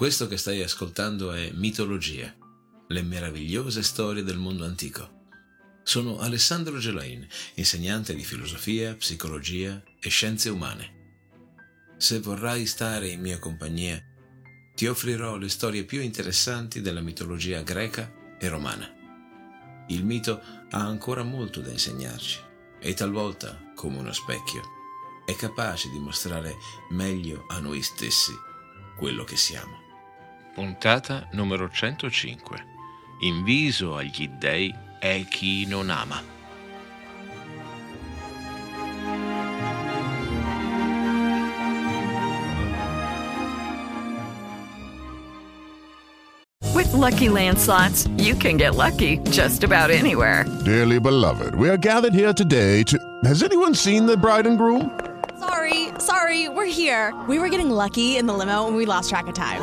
Questo che stai ascoltando è Mitologia, le meravigliose storie del mondo antico. Sono Alessandro Gelain, insegnante di filosofia, psicologia e scienze umane. Se vorrai stare in mia compagnia, ti offrirò le storie più interessanti della mitologia greca e romana. Il mito ha ancora molto da insegnarci e talvolta, come uno specchio, è capace di mostrare meglio a noi stessi quello che siamo. Puntata numero 105. Inviso agli dei è chi non ama. With Lucky Land slots, you can get lucky just about anywhere. Dearly beloved, we are gathered here today to. Has anyone seen the bride and groom? Sorry, sorry, we're here. We were getting lucky in the limo and we lost track of time.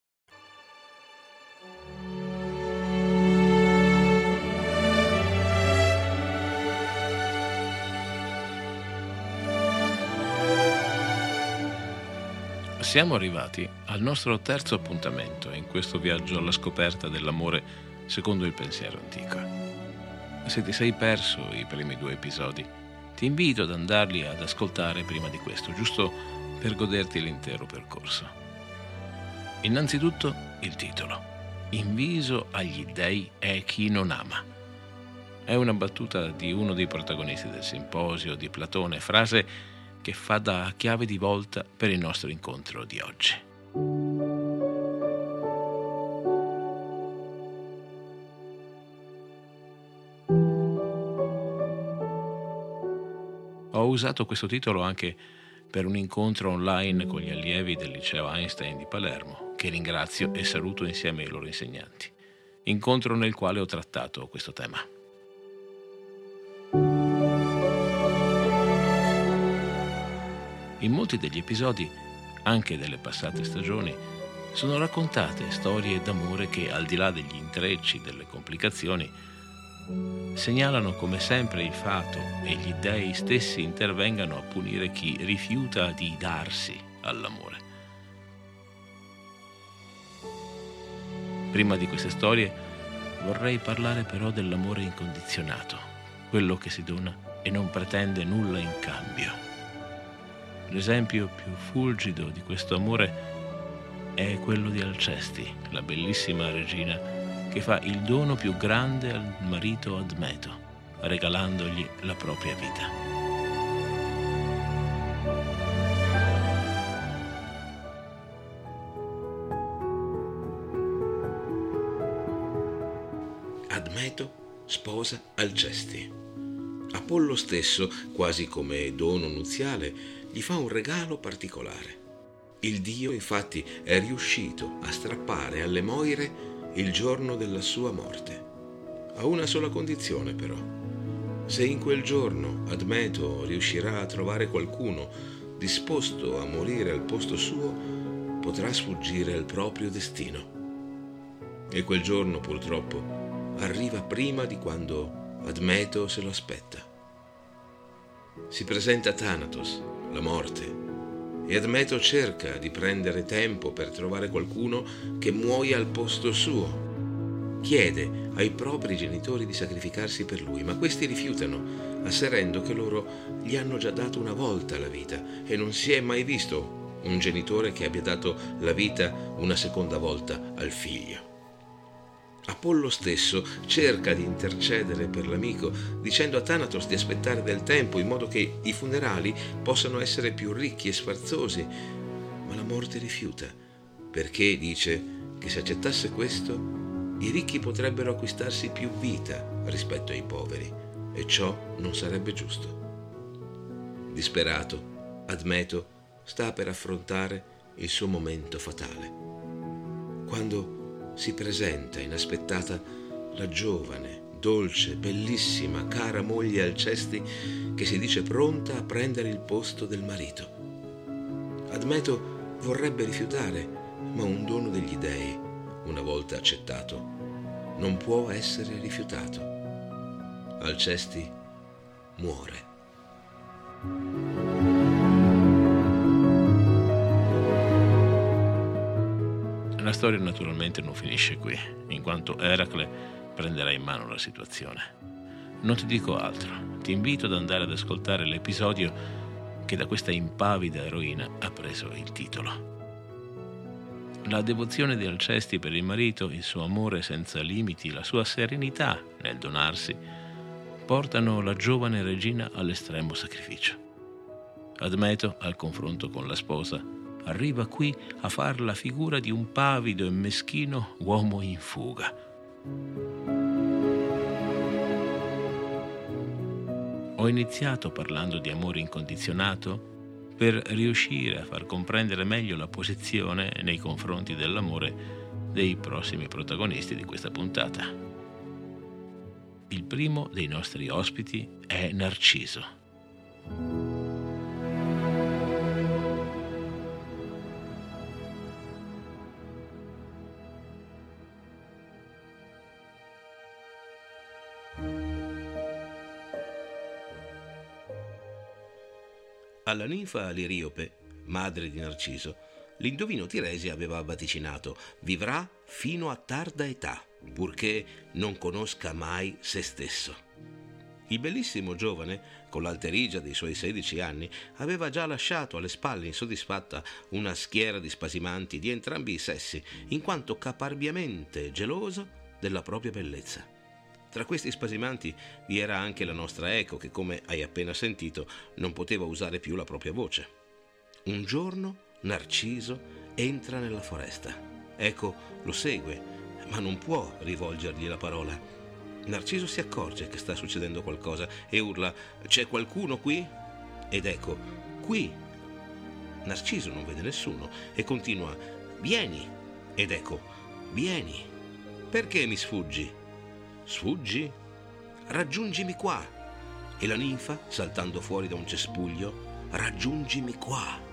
Siamo arrivati al nostro terzo appuntamento in questo viaggio alla scoperta dell'amore secondo il pensiero antico. Se ti sei perso i primi due episodi, ti invito ad andarli ad ascoltare prima di questo, giusto per goderti l'intero percorso. Innanzitutto il titolo. Inviso agli dei è chi non ama. È una battuta di uno dei protagonisti del simposio di Platone, frase che fa da chiave di volta per il nostro incontro di oggi. Ho usato questo titolo anche per un incontro online con gli allievi del liceo Einstein di Palermo, che ringrazio e saluto insieme ai loro insegnanti. Incontro nel quale ho trattato questo tema. In molti degli episodi, anche delle passate stagioni, sono raccontate storie d'amore che, al di là degli intrecci, delle complicazioni, segnalano come sempre il fato e gli dei stessi intervengano a punire chi rifiuta di darsi all'amore. Prima di queste storie vorrei parlare però dell'amore incondizionato, quello che si dona e non pretende nulla in cambio. L'esempio più fulgido di questo amore è quello di Alcesti, la bellissima regina che fa il dono più grande al marito Admeto, regalandogli la propria vita. Admeto sposa Alcesti. Apollo stesso, quasi come dono nuziale, gli fa un regalo particolare. Il dio infatti è riuscito a strappare alle Moire il giorno della sua morte. A una sola condizione però. Se in quel giorno Admeto riuscirà a trovare qualcuno disposto a morire al posto suo, potrà sfuggire al proprio destino. E quel giorno, purtroppo, arriva prima di quando Admeto se lo aspetta. Si presenta Thanatos, la morte, e Admeto cerca di prendere tempo per trovare qualcuno che muoia al posto suo. Chiede ai propri genitori di sacrificarsi per lui, ma questi rifiutano, asserendo che loro gli hanno già dato una volta la vita e non si è mai visto un genitore che abbia dato la vita una seconda volta al figlio. Apollo stesso cerca di intercedere per l'amico, dicendo a Thanatos di aspettare del tempo in modo che i funerali possano essere più ricchi e sfarzosi, ma la morte rifiuta, perché dice che se accettasse questo, i ricchi potrebbero acquistarsi più vita rispetto ai poveri, e ciò non sarebbe giusto. Disperato, Admeto sta per affrontare il suo momento fatale. Quando si presenta inaspettata la giovane, dolce, bellissima, cara moglie Alcesti che si dice pronta a prendere il posto del marito. Admeto vorrebbe rifiutare, ma un dono degli dei, una volta accettato, non può essere rifiutato. Alcesti muore. Storia naturalmente non finisce qui, in quanto Eracle prenderà in mano la situazione. Non ti dico altro, ti invito ad andare ad ascoltare l'episodio che da questa impavida eroina ha preso il titolo. La devozione di Alcesti per il marito, il suo amore senza limiti, la sua serenità nel donarsi, portano la giovane regina all'estremo sacrificio. Admeto, al confronto con la sposa, arriva qui a far la figura di un pavido e meschino uomo in fuga. Ho iniziato parlando di amore incondizionato per riuscire a far comprendere meglio la posizione nei confronti dell'amore dei prossimi protagonisti di questa puntata. Il primo dei nostri ospiti è Narciso. Alla ninfa Liriope, madre di Narciso, l'indovino Tiresi aveva vaticinato vivrà fino a tarda età, purché non conosca mai se stesso. Il bellissimo giovane, con l'alterigia dei suoi 16 anni, aveva già lasciato alle spalle insoddisfatta una schiera di spasimanti di entrambi i sessi, in quanto caparbiamente geloso della propria bellezza. Tra questi spasimanti vi era anche la nostra Eco che, come hai appena sentito, non poteva usare più la propria voce. Un giorno Narciso entra nella foresta. Eco lo segue, ma non può rivolgergli la parola. Narciso si accorge che sta succedendo qualcosa e urla C'è qualcuno qui? Ed Eco Qui. Narciso non vede nessuno e continua Vieni. Ed Eco Vieni. Perché mi sfuggi? Sfuggi? Raggiungimi qua. E la ninfa, saltando fuori da un cespuglio, raggiungimi qua.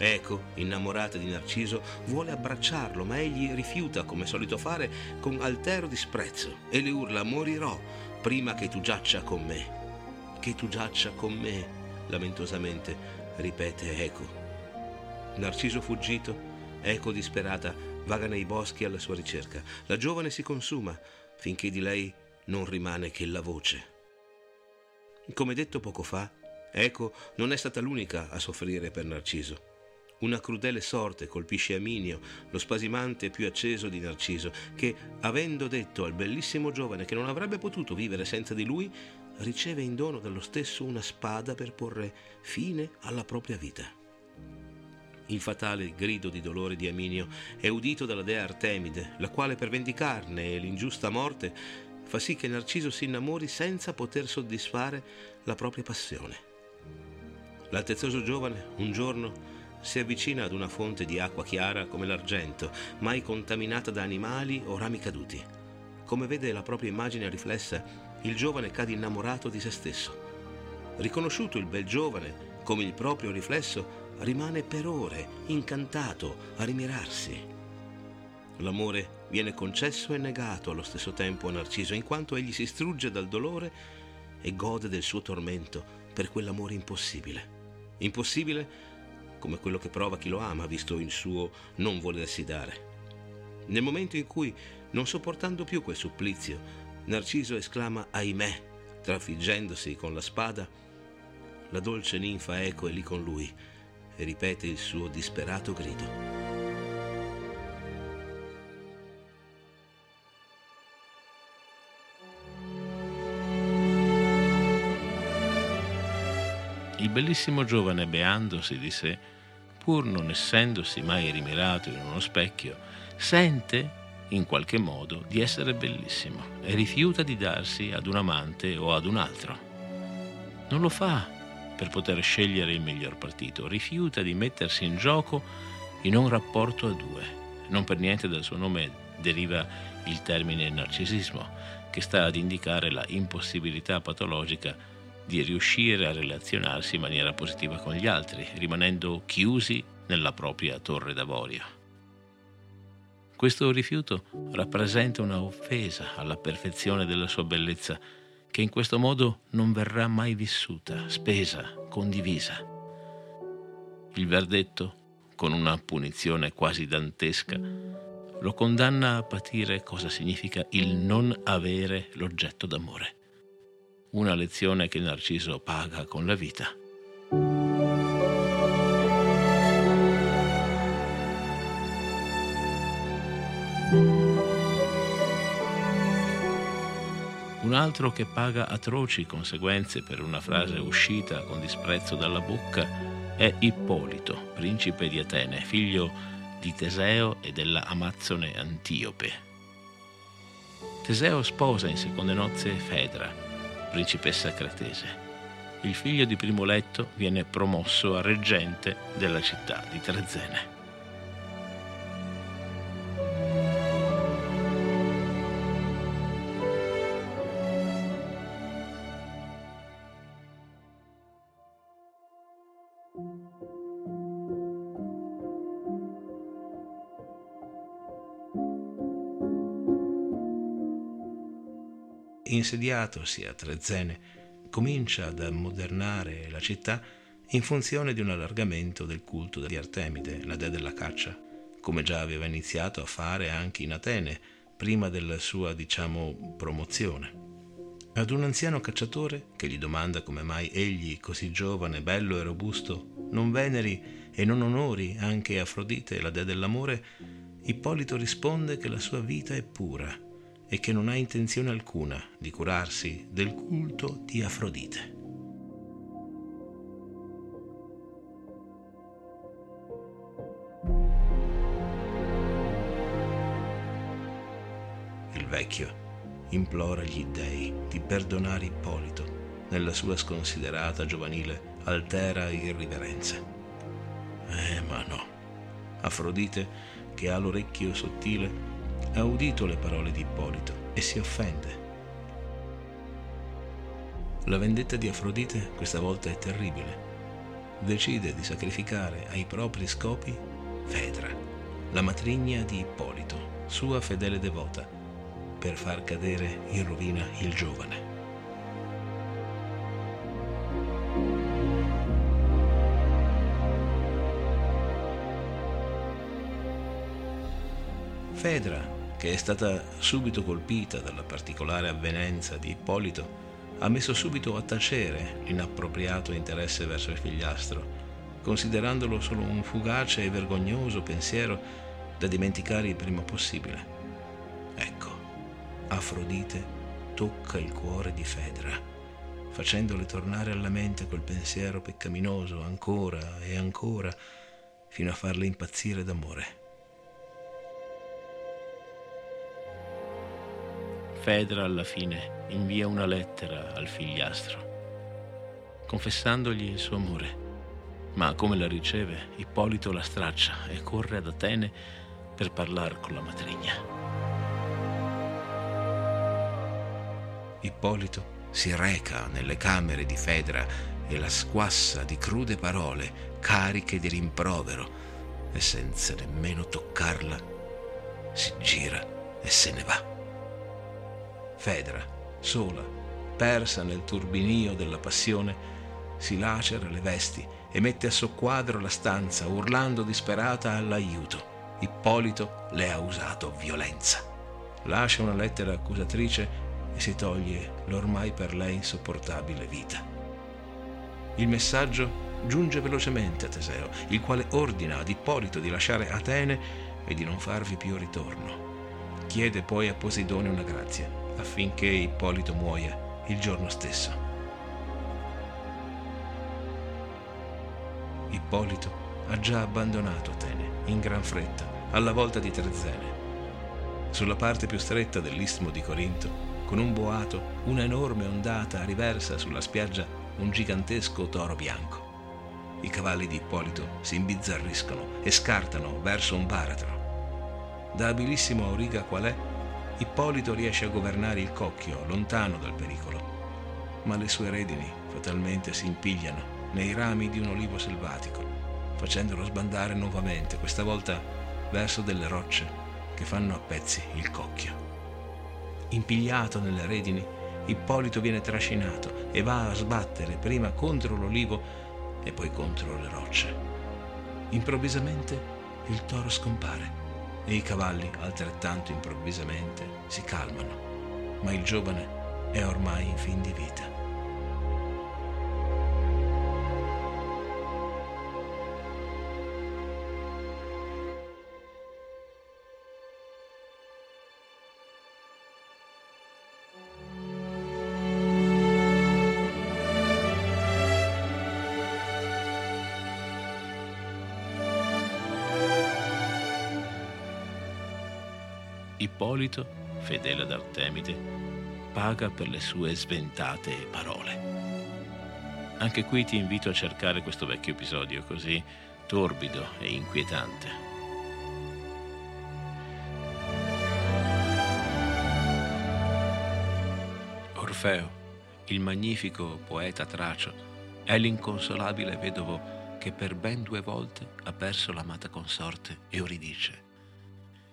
Ecco, innamorata di Narciso, vuole abbracciarlo, ma egli rifiuta, come solito fare, con altero disprezzo e le urla morirò prima che tu giaccia con me. Che tu giaccia con me, lamentosamente ripete Eco. Narciso fuggito, Eco disperata, vaga nei boschi alla sua ricerca. La giovane si consuma finché di lei non rimane che la voce. Come detto poco fa, Eco non è stata l'unica a soffrire per Narciso. Una crudele sorte colpisce Aminio, lo spasimante più acceso di Narciso, che, avendo detto al bellissimo giovane che non avrebbe potuto vivere senza di lui, riceve in dono dallo stesso una spada per porre fine alla propria vita. Il fatale grido di dolore di Aminio è udito dalla dea Artemide, la quale per vendicarne l'ingiusta morte fa sì che Narciso si innamori senza poter soddisfare la propria passione. L'altezzoso giovane un giorno si avvicina ad una fonte di acqua chiara come l'argento, mai contaminata da animali o rami caduti. Come vede la propria immagine riflessa, il giovane cade innamorato di se stesso. Riconosciuto il bel giovane come il proprio riflesso, rimane per ore incantato a rimirarsi. L'amore viene concesso e negato allo stesso tempo a Narciso, in quanto egli si strugge dal dolore e gode del suo tormento per quell'amore impossibile. Impossibile come quello che prova chi lo ama, visto il suo non volersi dare. Nel momento in cui, non sopportando più quel supplizio, Narciso esclama ahimè, trafiggendosi con la spada, la dolce ninfa Eco è lì con lui ripete il suo disperato grido. Il bellissimo giovane, beandosi di sé, pur non essendosi mai rimirato in uno specchio, sente in qualche modo di essere bellissimo e rifiuta di darsi ad un amante o ad un altro. Non lo fa per poter scegliere il miglior partito, rifiuta di mettersi in gioco in un rapporto a due. Non per niente dal suo nome deriva il termine narcisismo, che sta ad indicare la impossibilità patologica di riuscire a relazionarsi in maniera positiva con gli altri, rimanendo chiusi nella propria torre d'avorio. Questo rifiuto rappresenta una offesa alla perfezione della sua bellezza, che in questo modo non verrà mai vissuta, spesa, condivisa. Il verdetto, con una punizione quasi dantesca, lo condanna a patire cosa significa il non avere l'oggetto d'amore una lezione che Narciso paga con la vita. Un altro che paga atroci conseguenze per una frase uscita con disprezzo dalla bocca è Ippolito, principe di Atene, figlio di Teseo e della Amazzone Antiope. Teseo sposa in seconde nozze Fedra, principessa cretese. Il figlio di Primo Letto viene promosso a reggente della città di Trezene. Insediatosi a Trezene, comincia ad ammodernare la città in funzione di un allargamento del culto di Artemide, la dea della caccia, come già aveva iniziato a fare anche in Atene, prima della sua, diciamo, promozione. Ad un anziano cacciatore che gli domanda come mai egli, così giovane, bello e robusto, non veneri e non onori anche Afrodite, la dea dell'amore, Ippolito risponde che la sua vita è pura e che non ha intenzione alcuna di curarsi del culto di Afrodite. Il vecchio implora gli dei di perdonare Ippolito nella sua sconsiderata giovanile altera irriverenza. Eh, ma no. Afrodite, che ha l'orecchio sottile, ha udito le parole di Ippolito e si offende. La vendetta di Afrodite questa volta è terribile. Decide di sacrificare ai propri scopi Fedra, la matrigna di Ippolito, sua fedele devota, per far cadere in rovina il giovane. Fedra che è stata subito colpita dalla particolare avvenenza di Ippolito, ha messo subito a tacere l'inappropriato interesse verso il figliastro, considerandolo solo un fugace e vergognoso pensiero da dimenticare il prima possibile. Ecco, Afrodite tocca il cuore di Fedra, facendole tornare alla mente quel pensiero peccaminoso ancora e ancora, fino a farle impazzire d'amore. Fedra alla fine invia una lettera al figliastro, confessandogli il suo amore. Ma come la riceve, Ippolito la straccia e corre ad Atene per parlare con la matrigna. Ippolito si reca nelle camere di Fedra e la squassa di crude parole cariche di rimprovero e senza nemmeno toccarla si gira e se ne va. Fedra, sola, persa nel turbinio della passione, si lacera le vesti e mette a soqquadro la stanza, urlando disperata all'aiuto. Ippolito le ha usato violenza. Lascia una lettera accusatrice e si toglie l'ormai per lei insopportabile vita. Il messaggio giunge velocemente a Teseo, il quale ordina ad Ippolito di lasciare Atene e di non farvi più ritorno. Chiede poi a Poseidone una grazia affinché Ippolito muoia il giorno stesso. Ippolito ha già abbandonato Atene in gran fretta alla volta di Trezene. Sulla parte più stretta dell'istmo di Corinto, con un boato, una enorme ondata riversa sulla spiaggia un gigantesco toro bianco. I cavalli di Ippolito si imbizzarriscono e scartano verso un baratro. Da abilissimo auriga qual è, Ippolito riesce a governare il cocchio lontano dal pericolo, ma le sue redini fatalmente si impigliano nei rami di un olivo selvatico, facendolo sbandare nuovamente, questa volta verso delle rocce che fanno a pezzi il cocchio. Impigliato nelle redini, Ippolito viene trascinato e va a sbattere prima contro l'olivo e poi contro le rocce. Improvvisamente il toro scompare e i cavalli altrettanto improvvisamente si calmano, ma il giovane è ormai in fin di vita. Ippolito, fedele ad Artemide, paga per le sue sventate parole. Anche qui ti invito a cercare questo vecchio episodio così torbido e inquietante. Orfeo, il magnifico poeta tracio, è l'inconsolabile vedovo che per ben due volte ha perso l'amata consorte Euridice.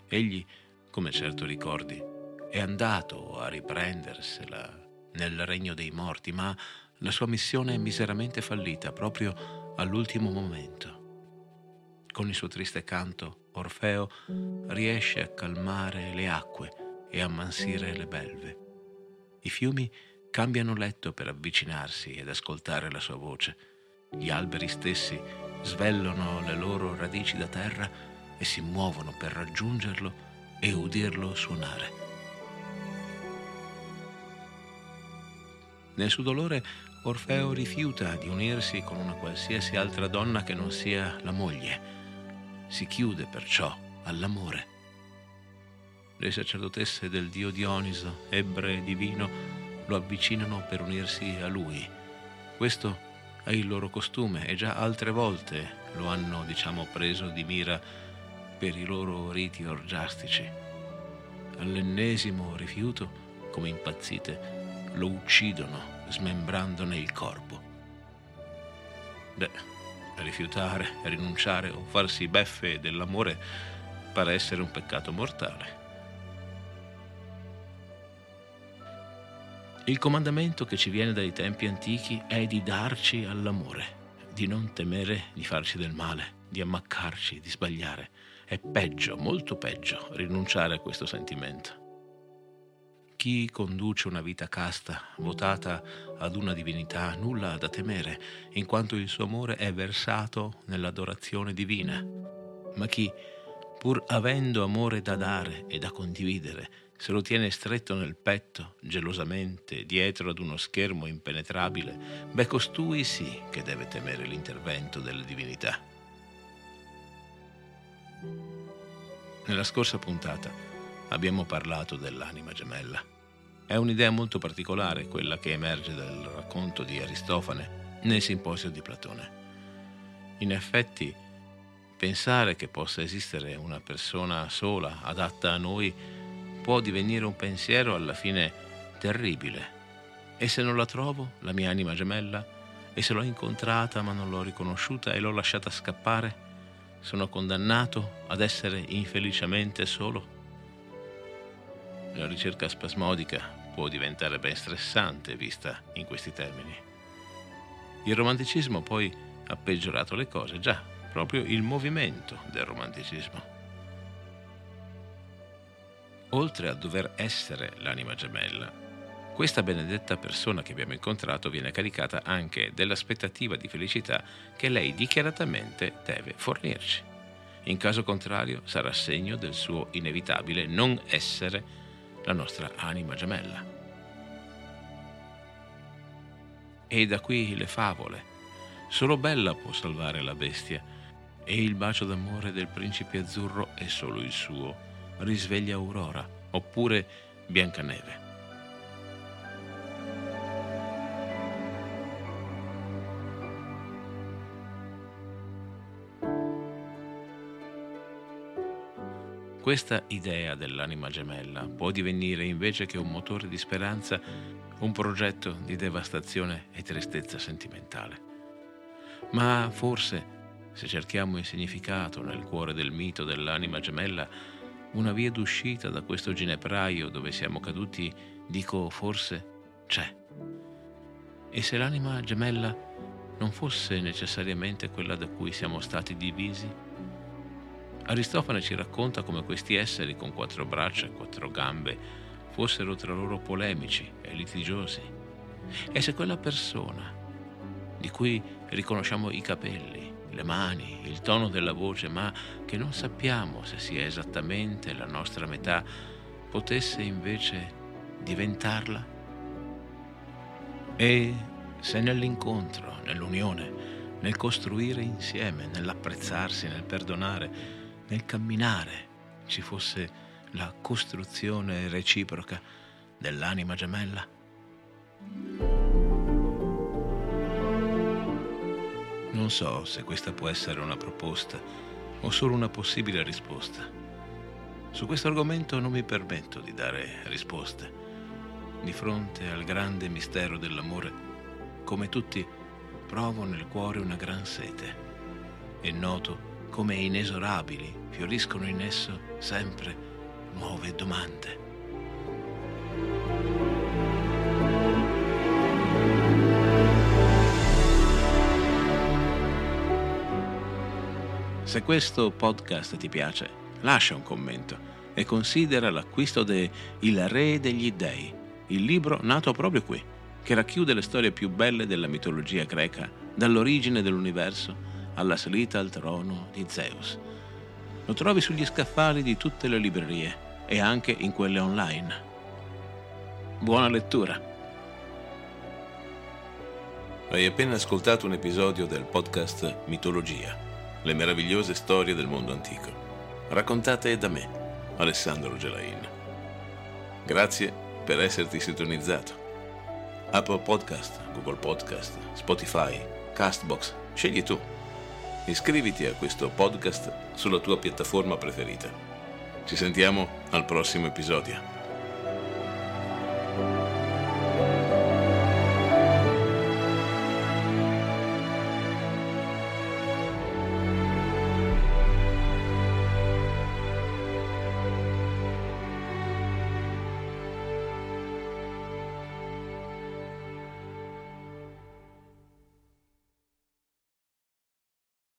Egli come certo ricordi, è andato a riprendersela nel regno dei morti, ma la sua missione è miseramente fallita proprio all'ultimo momento. Con il suo triste canto, Orfeo riesce a calmare le acque e ammansire le belve. I fiumi cambiano letto per avvicinarsi ed ascoltare la sua voce. Gli alberi stessi svellano le loro radici da terra e si muovono per raggiungerlo e udirlo suonare. Nel suo dolore Orfeo rifiuta di unirsi con una qualsiasi altra donna che non sia la moglie. Si chiude perciò all'amore. Le sacerdotesse del dio Dioniso, ebbre e divino, lo avvicinano per unirsi a lui. Questo è il loro costume e già altre volte lo hanno, diciamo, preso di mira per i loro riti orgiastici. All'ennesimo rifiuto, come impazzite, lo uccidono smembrandone il corpo. Beh, rifiutare, rinunciare o farsi beffe dell'amore pare essere un peccato mortale. Il comandamento che ci viene dai tempi antichi è di darci all'amore, di non temere di farci del male, di ammaccarci, di sbagliare. È peggio, molto peggio, rinunciare a questo sentimento. Chi conduce una vita casta, votata ad una divinità, nulla ha da temere, in quanto il suo amore è versato nell'adorazione divina. Ma chi, pur avendo amore da dare e da condividere, se lo tiene stretto nel petto, gelosamente, dietro ad uno schermo impenetrabile, beh, costui sì che deve temere l'intervento delle divinità. Nella scorsa puntata abbiamo parlato dell'anima gemella. È un'idea molto particolare quella che emerge dal racconto di Aristofane nel simposio di Platone. In effetti, pensare che possa esistere una persona sola, adatta a noi, può divenire un pensiero alla fine terribile. E se non la trovo, la mia anima gemella, e se l'ho incontrata ma non l'ho riconosciuta e l'ho lasciata scappare, sono condannato ad essere infelicemente solo? la ricerca spasmodica può diventare ben stressante vista in questi termini. Il romanticismo poi ha peggiorato le cose, già, proprio il movimento del romanticismo. Oltre a dover essere l'anima gemella, questa benedetta persona che abbiamo incontrato viene caricata anche dell'aspettativa di felicità che lei dichiaratamente deve fornirci. In caso contrario sarà segno del suo inevitabile non essere la nostra anima gemella. E da qui le favole. Solo Bella può salvare la bestia e il bacio d'amore del principe azzurro è solo il suo. Risveglia Aurora oppure Biancaneve. Questa idea dell'anima gemella può divenire invece che un motore di speranza un progetto di devastazione e tristezza sentimentale. Ma forse, se cerchiamo il significato nel cuore del mito dell'anima gemella, una via d'uscita da questo ginepraio dove siamo caduti, dico forse, c'è. E se l'anima gemella non fosse necessariamente quella da cui siamo stati divisi, Aristofane ci racconta come questi esseri con quattro braccia e quattro gambe fossero tra loro polemici e litigiosi. E se quella persona, di cui riconosciamo i capelli, le mani, il tono della voce, ma che non sappiamo se sia esattamente la nostra metà, potesse invece diventarla? E se nell'incontro, nell'unione, nel costruire insieme, nell'apprezzarsi, nel perdonare, nel camminare ci fosse la costruzione reciproca dell'anima gemella? Non so se questa può essere una proposta o solo una possibile risposta. Su questo argomento non mi permetto di dare risposte. Di fronte al grande mistero dell'amore, come tutti, provo nel cuore una gran sete e noto come inesorabili, fioriscono in esso sempre nuove domande. Se questo podcast ti piace, lascia un commento e considera l'acquisto de Il Re degli Dei, il libro nato proprio qui, che racchiude le storie più belle della mitologia greca, dall'origine dell'universo alla salita al trono di Zeus. Lo trovi sugli scaffali di tutte le librerie e anche in quelle online. Buona lettura! Hai appena ascoltato un episodio del podcast Mitologia, le meravigliose storie del mondo antico, raccontate da me, Alessandro Gelain. Grazie per esserti sintonizzato. Apple Podcast, Google Podcast, Spotify, Castbox, scegli tu. Iscriviti a questo podcast sulla tua piattaforma preferita. Ci sentiamo al prossimo episodio.